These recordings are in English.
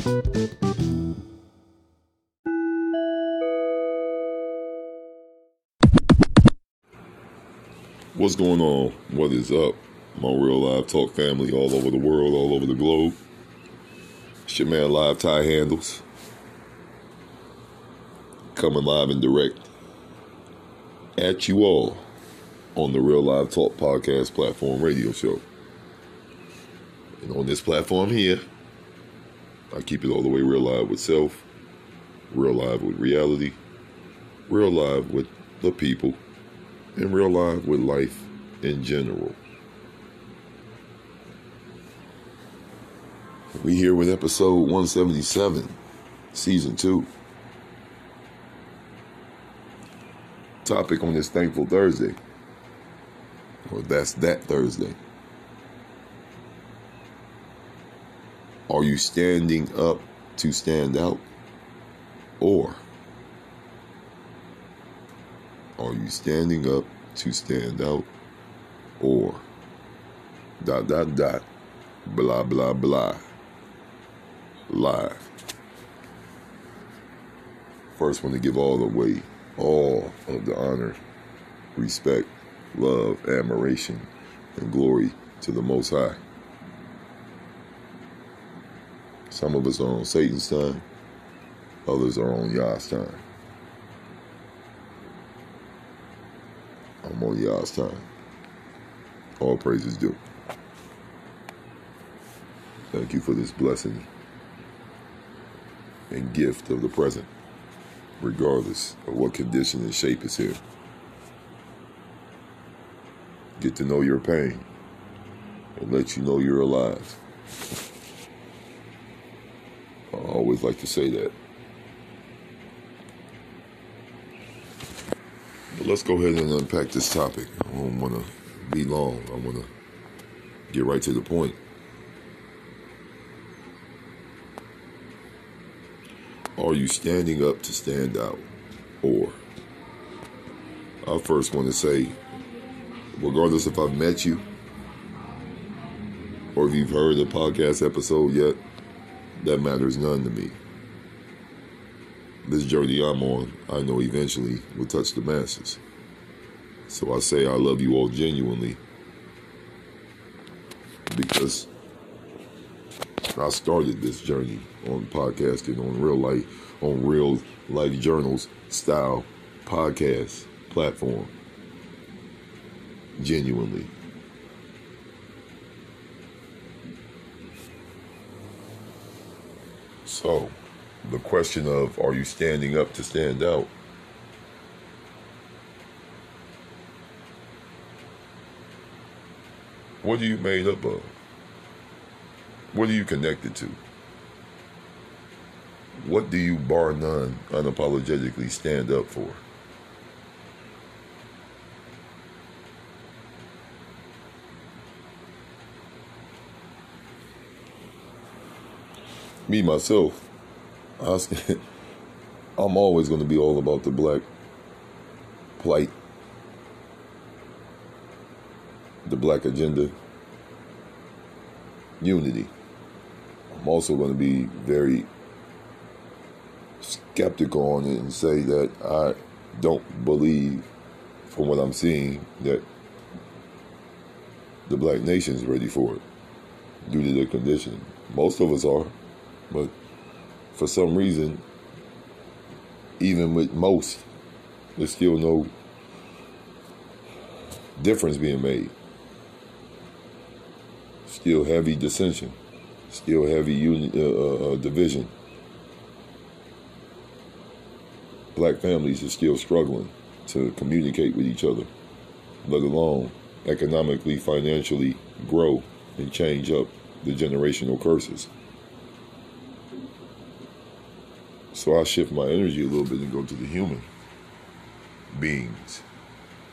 What's going on? What is up? My real live talk family all over the world, all over the globe. It's your man Live Tie Handles. Coming live and direct at you all on the Real Live Talk Podcast Platform Radio Show. And on this platform here, I keep it all the way real live with self, real live with reality, real live with the people, and real live with life in general. We here with episode 177, season 2. Topic on this thankful Thursday. Or that's that Thursday. Are you standing up to stand out? Or are you standing up to stand out? Or dot dot dot blah blah blah live. First one to give all the way, all of the honor, respect, love, admiration, and glory to the Most High. Some of us are on Satan's time, others are on Yah's time. I'm on Yah's time. All praises due. Thank you for this blessing and gift of the present, regardless of what condition and shape is here. Get to know your pain and let you know you're alive. I always like to say that. But let's go ahead and unpack this topic. I don't want to be long. I want to get right to the point. Are you standing up to stand out? Or, I first want to say, regardless if I've met you or if you've heard the podcast episode yet, that matters none to me. This journey I'm on, I know eventually will touch the masses. So I say I love you all genuinely because I started this journey on podcasting on real life, on real life journals style podcast platform. Genuinely. So, the question of are you standing up to stand out? What are you made up of? What are you connected to? What do you, bar none, unapologetically stand up for? Me, myself, I, I'm always going to be all about the black plight, the black agenda, unity. I'm also going to be very skeptical on it and say that I don't believe, from what I'm seeing, that the black nation is ready for it due to their condition. Most of us are, but for some reason, even with most, there's still no difference being made. Still heavy dissension, still heavy uh, uh, uh, division. Black families are still struggling to communicate with each other, let alone economically, financially grow and change up the generational curses. So I shift my energy a little bit and go to the human beings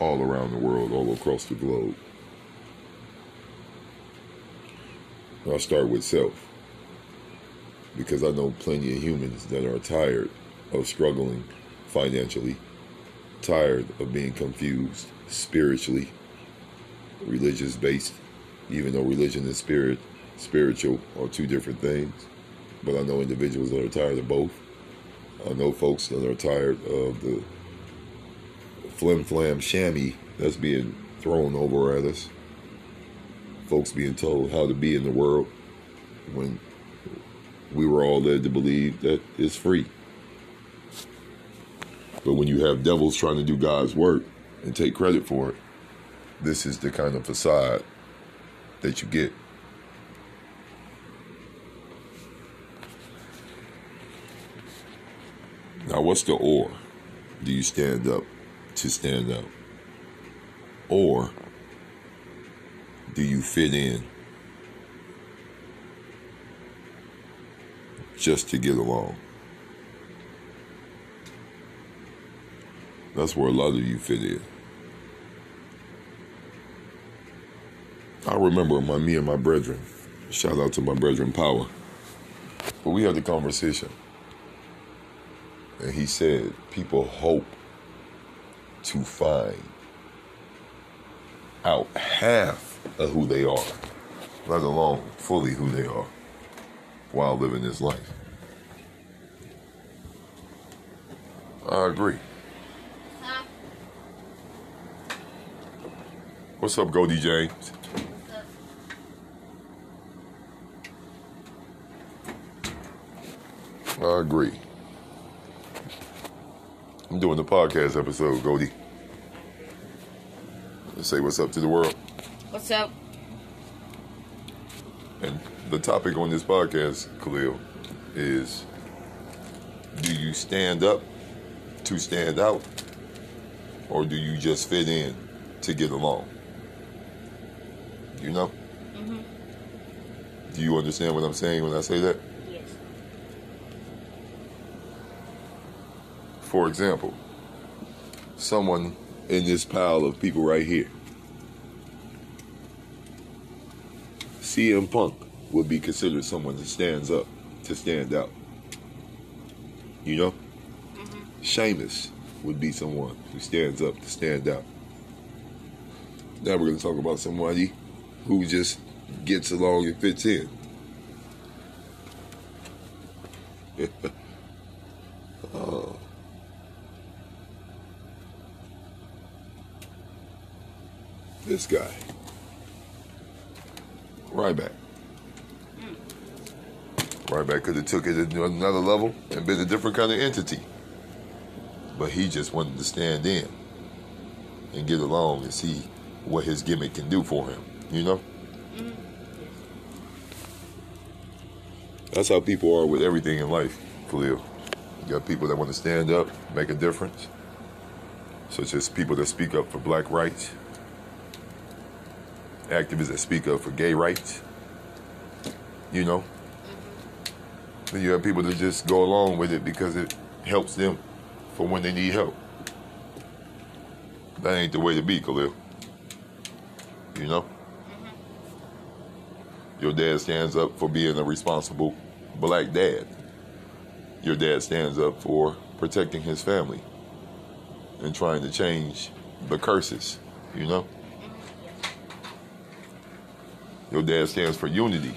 all around the world, all across the globe. I'll start with self because I know plenty of humans that are tired of struggling financially, tired of being confused spiritually, religious based, even though religion and spirit, spiritual are two different things. but I know individuals that are tired of both. I know folks that are tired of the flim flam chamois that's being thrown over at us. Folks being told how to be in the world when we were all led to believe that it's free. But when you have devils trying to do God's work and take credit for it, this is the kind of facade that you get. Now, what's the or? Do you stand up to stand out? Or do you fit in just to get along? That's where a lot of you fit in. I remember my me and my brethren. Shout out to my brethren Power. But we had a conversation. And he said people hope to find out half of who they are, let alone fully who they are, while living this life. I agree. What's up, Goldie James? I agree. I'm doing the podcast episode, Goldie. Let's say what's up to the world. What's up? And the topic on this podcast, Khalil, is do you stand up to stand out or do you just fit in to get along? You know? Mm-hmm. Do you understand what I'm saying when I say that? For example, someone in this pile of people right here, CM Punk would be considered someone that stands up to stand out. You know? Mm-hmm. Sheamus would be someone who stands up to stand out. Now we're going to talk about somebody who just gets along and fits in. This guy. Ryback. Ryback could have took it to another level and been a different kind of entity. But he just wanted to stand in and get along and see what his gimmick can do for him. You know? Mm-hmm. That's how people are with everything in life, Khalil. You got people that want to stand up, make a difference, such as people that speak up for black rights, activists that speak up for gay rights. You know? Then you have people that just go along with it because it helps them for when they need help. That ain't the way to be, Khalil. You know? Mm-hmm. Your dad stands up for being a responsible black dad. Your dad stands up for protecting his family and trying to change the curses, you know? Your dad stands for unity,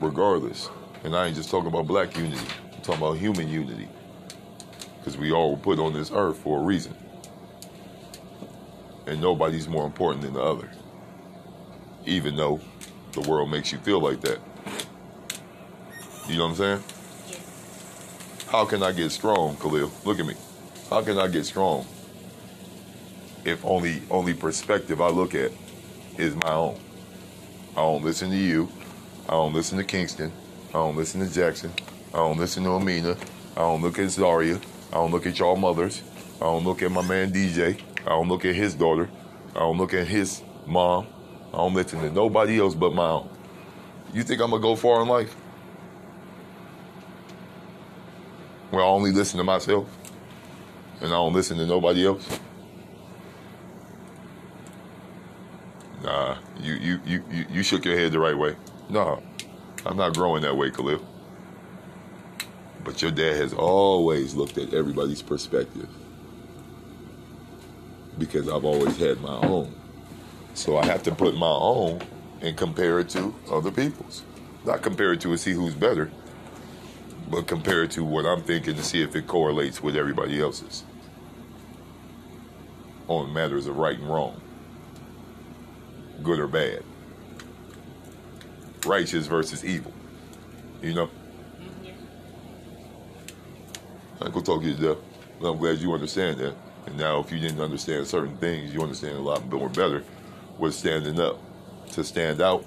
regardless. And I ain't just talking about black unity, I'm talking about human unity. Because we all were put on this earth for a reason. And nobody's more important than the other. Even though the world makes you feel like that. You know what I'm saying? Yes. How can I get strong, Khalil? Look at me. How can I get strong if only only perspective I look at is my own? I don't listen to you. I don't listen to Kingston. I don't listen to Jackson. I don't listen to Amina. I don't look at Zaria. I don't look at y'all mothers. I don't look at my man DJ. I don't look at his daughter. I don't look at his mom. I don't listen to nobody else but my own. You think I'm gonna go far in life? Where I only listen to myself and I don't listen to nobody else? Nah, you you you you, shook your head the right way. No, I'm not growing that way, Khalil. But your dad has always looked at everybody's perspective because I've always had my own. So I have to put my own and compare it to other people's. Not compare it to and see who's better, but compare it to what I'm thinking to see if it correlates with everybody else's on matters of right and wrong, good or bad, righteous versus evil. You know. I ain't gonna talk you to death. But I'm glad you understand that. And now, if you didn't understand certain things, you understand a lot more better with standing up to stand out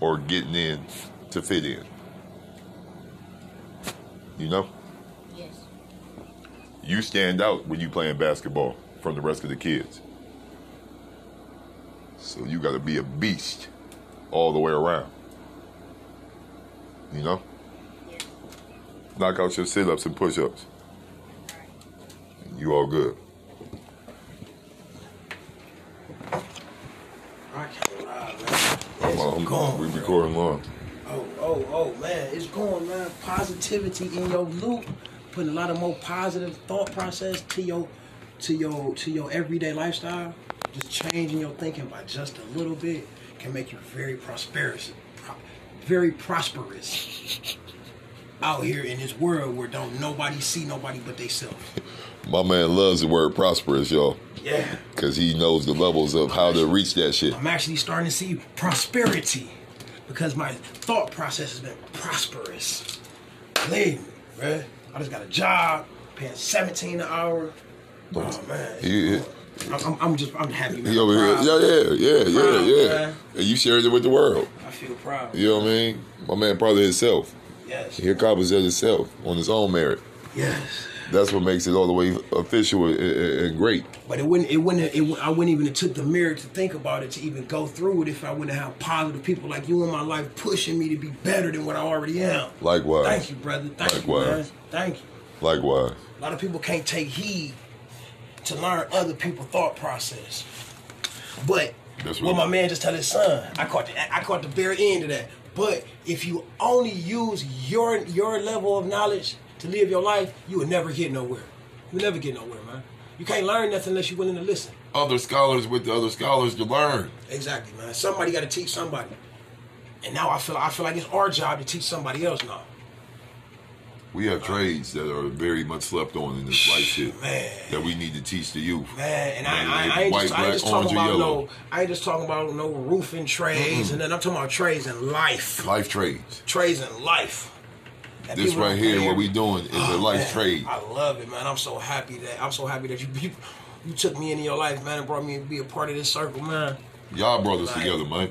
or getting in to fit in. You know, Yes. you stand out when you playing basketball from the rest of the kids. So you got to be a beast all the way around. You know, Yes. knock out your sit-ups and push-ups. You all good. I can't lie, man. It's Um, going. we recording long. Oh, oh, oh, man. It's going, man. Positivity in your loop. Putting a lot of more positive thought process to your to your to your everyday lifestyle. Just changing your thinking by just a little bit can make you very prosperous. Pro- very prosperous. Out here in this world where don't nobody see nobody but they self. My man loves the word prosperous, y'all, Yeah. because he knows the levels of how to reach that shit. I'm actually starting to see prosperity because my thought process has been prosperous. Believe me, man. I just got a job, paying 17 an hour. Oh man, He, I'm, I'm, I'm just I'm happy. Man. here, I'm yeah, yeah, yeah, yeah, Proud, yeah. man. And you shared it with the world. I feel proud. You know what I mean? My man probably himself. Yes, He accomplished that himself on his own merit. yes. That's what makes it all the way official and, and great. But it wouldn't. It wouldn't. It, I wouldn't even have took the merit to think about it to even go through it if I wouldn't have positive people like you in my life pushing me to be better than what I already am. Likewise. Thank you, brother. Thank you, Likewise. man. Thank you. Likewise. A lot of people can't take heed to learn other people's thought process. But That's what right. my man just tell his son, I caught the I caught the very end of that. But if you only use your your level of knowledge to live your life, you will never get nowhere. You will never get nowhere, man. You can't learn nothing unless you're willing to listen. Other scholars with the other scholars to learn. Exactly, man. Somebody got to teach somebody. And now I feel I feel like it's our job to teach somebody else now. We have uh, trades that are very much slept on in this life shit Man. that we need to teach the youth. Man, and Man, I, I, I ain't white, just, I ain't just talking about yellow. no, I ain't just talking about no roofing trades, and then I'm talking about trades in life, Life trades. trades in life. That This right here, what we doing, is a Oh, life man, trade. I love it, man. I'm so happy that I'm so happy that you you, you took me into your life, man, and brought me to be a part of this circle, man. Y'all brought us Like- together, man.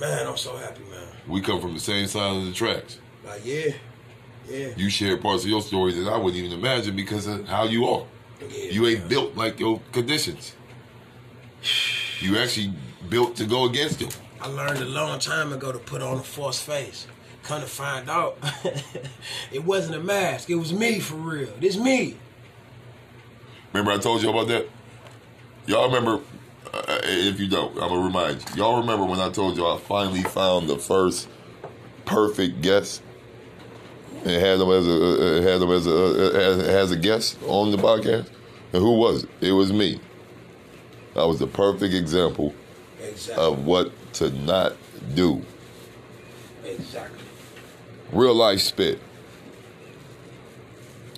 Man, I'm so happy, man. We come from the same side of the tracks. Like, yeah, yeah, You share parts of your story that I wouldn't even imagine because of how you are. yeah. You ain't man. built like your conditions. You actually built to go against them. I learned a long time ago to put on a false face. Come to find out, it wasn't a mask. It was me for real. This me. Remember I told you about that? Y'all remember? Uh, if you don't, I'm gonna remind you. Y'all remember when I told you I finally found the first perfect guest and had them as a uh, had them as a uh, as, as a guest on the podcast? And who was it? It was me. I was the perfect example Exactly. of what to not do. exactly. Real life spit.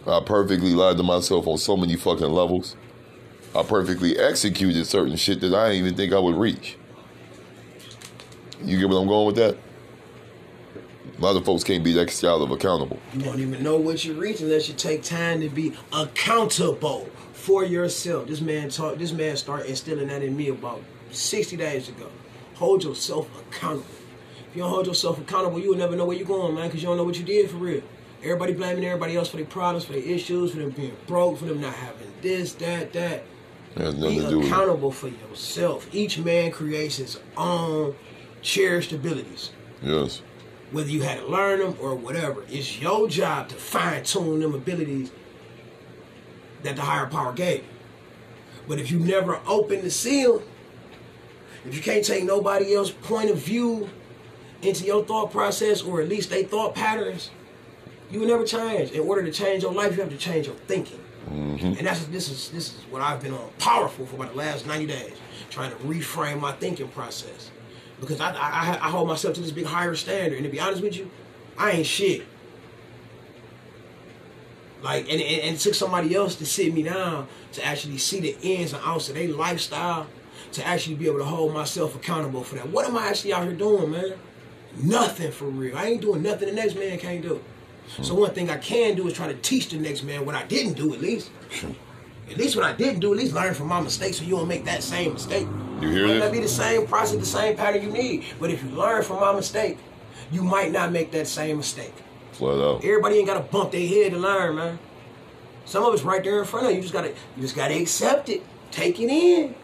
I perfectly lied to myself on so many fucking levels. I perfectly executed certain shit that I didn't even think I would reach. You get what I'm going with that? A lot of folks can't be that style of accountable. You don't even know what you reach unless you take time to be accountable for yourself. This man taught. This man started instilling that in me about 60 days ago. Hold yourself accountable. If you don't hold yourself accountable, you will never know where you're going, man, because you don't know what you did for real. Everybody blaming everybody else for their problems, for their issues, for them being broke, for them not having this, that, that. Be nothing to do with it. accountable for yourself. Each man creates his own cherished abilities. Yes. Whether you had to learn them or whatever, it's your job to fine tune them abilities that the higher power gave. you. But if you never open the seal, if you can't take nobody else's point of view into your thought process or at least they thought patterns, you will never change. In order to change your life, you have to change your thinking. Mm-hmm. And that's this is this is what I've been on powerful for about the last 90 days, trying to reframe my thinking process. Because I, I I- I hold myself to this big higher standard, and to be honest with you, I ain't shit. Like, and, and, and it took somebody else to sit me down to actually see the ins and outs of their lifestyle, to actually be able to hold myself accountable for that. What am I actually out here doing, man? Nothing for real. I ain't doing nothing the next man can't do. So one thing I can do is try to teach the next man what I didn't do at least. At least what I didn't do, at least learn from my mistakes so you don't make that same mistake. You hear it? Might not be the same process, the same pattern you need. But if you learn from my mistake, you might not make that same mistake. Flat out. Everybody ain't gotta bump their head to learn, man. Some of it's right there in front of you. You just gotta you just gotta accept it. Take it in.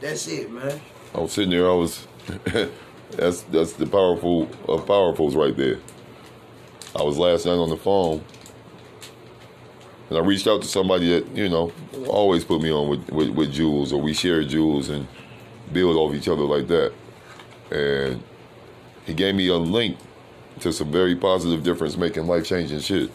That's it, man. I was sitting there. I was. that's that's the powerful of powerfuls right there. I was last night on the phone, and I reached out to somebody that you know always put me on with with, with jewels, or we share jewels and build off each other like that. And he gave me a link to some very positive difference making life changing shit.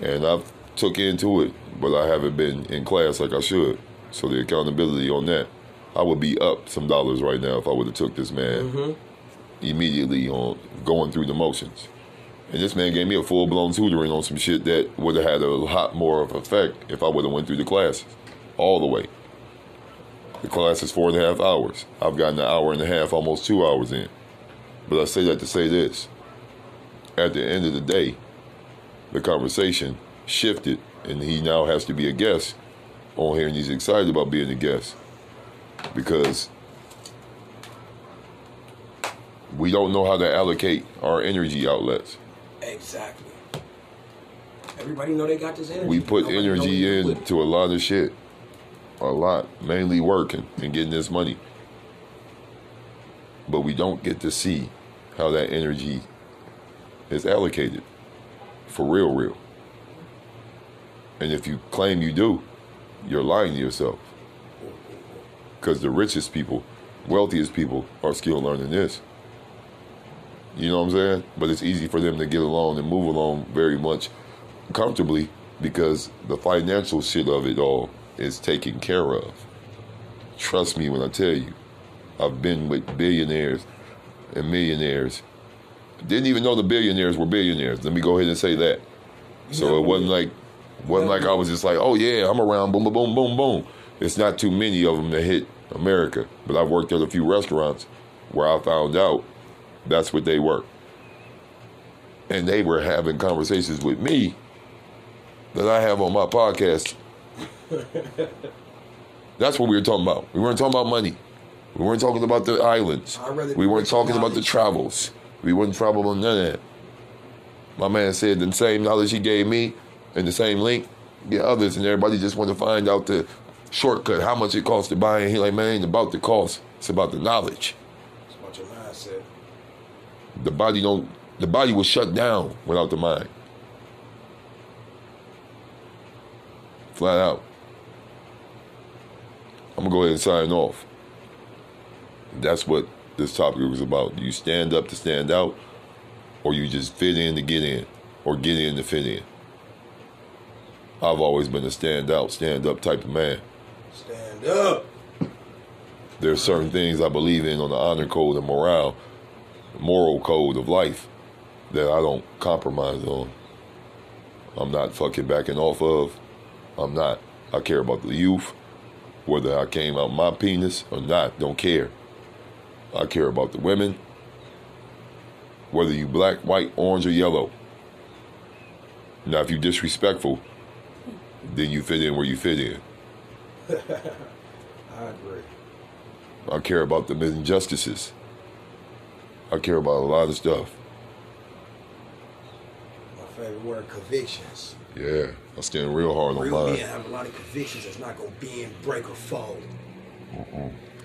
And I've took into it, but I haven't been in class like I should. So the accountability on that, I would be up some dollars right now if I would have took this man mm-hmm. immediately on going through the motions. And this man gave me a full blown tutoring on some shit that would have had a lot more of effect if I would have went through the classes all the way. The class is four and a half hours. I've gotten an hour and a half, almost two hours in. But I say that to say this. At the end of the day, the conversation shifted and he now has to be a guest on here and he's excited about being a guest because we don't know how to allocate our energy outlets. Exactly. Everybody know they got this energy. We put Nobody energy what to put. into a lot of shit. A lot. Mainly working and getting this money. But we don't get to see how that energy is allocated. For real, real. And if you claim you do, you're lying to yourself. Because the richest people, wealthiest people are still learning this. You know what I'm saying? But it's easy for them to get along and move along very much comfortably because the financial shit of it all is taken care of. Trust me when I tell you, I've been with billionaires and millionaires. Didn't even know the billionaires were billionaires. Let me go ahead and say that. So it wasn't like wasn't like I was just like, oh yeah, I'm around, boom, boom, boom, boom, boom. It's not too many of them that hit America, but I've worked at a few restaurants where I found out that's what they were, and they were having conversations with me that I have on my podcast. That's what we were talking about. We weren't talking about money. We weren't talking about the islands. We weren't talking about the travels. We weren't traveling on none of that. My man said the same knowledge he gave me and the same link, get others, and everybody just want to find out the shortcut, how much it costs to buy. And he like, man, it ain't about the cost. It's about the knowledge. It's about your mindset. The body don't. The body was shut down without the mind. Flat out. I'm gonna go ahead and sign off. That's what this topic was about. You stand up to stand out, or you just fit in to get in, or get in to fit in? I've always been a stand out, stand up type of man. Stand up. There's certain things I believe in on the honor code and morale, moral code of life that I don't compromise on. I'm not fucking backing off of. I'm not. I care about the youth, whether I came out my penis or not, don't care. I care about the women, whether you black, white, orange, or yellow. Now, if you disrespectful, then you fit in where you fit in. I agree. I care about the injustices. I care about a lot of stuff. Favorite word, convictions. Yeah, I stand real hard on Real mine. men have a lot of convictions that's not gonna bend, break, or fold.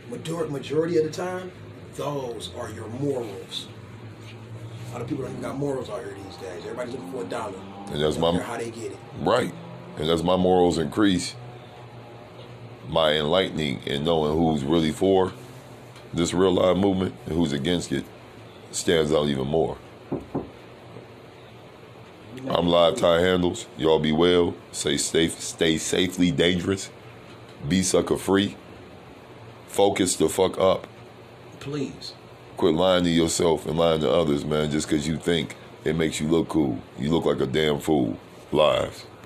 Majority, majority of the time, those are your morals. A lot of people don't even got morals out here these days. Everybody's looking for a dollar. And that's my- how they get it. Right. And as my morals increase, my enlightening and knowing who's really for this real life movement and who's against it stands out even more. I'm live tie handles. Y'all be well. Stay safe. Stay safely dangerous. Be sucker free. Focus the fuck up. Please. Quit lying to yourself and lying to others, man, just because you think it makes you look cool. You look like a damn fool. Live.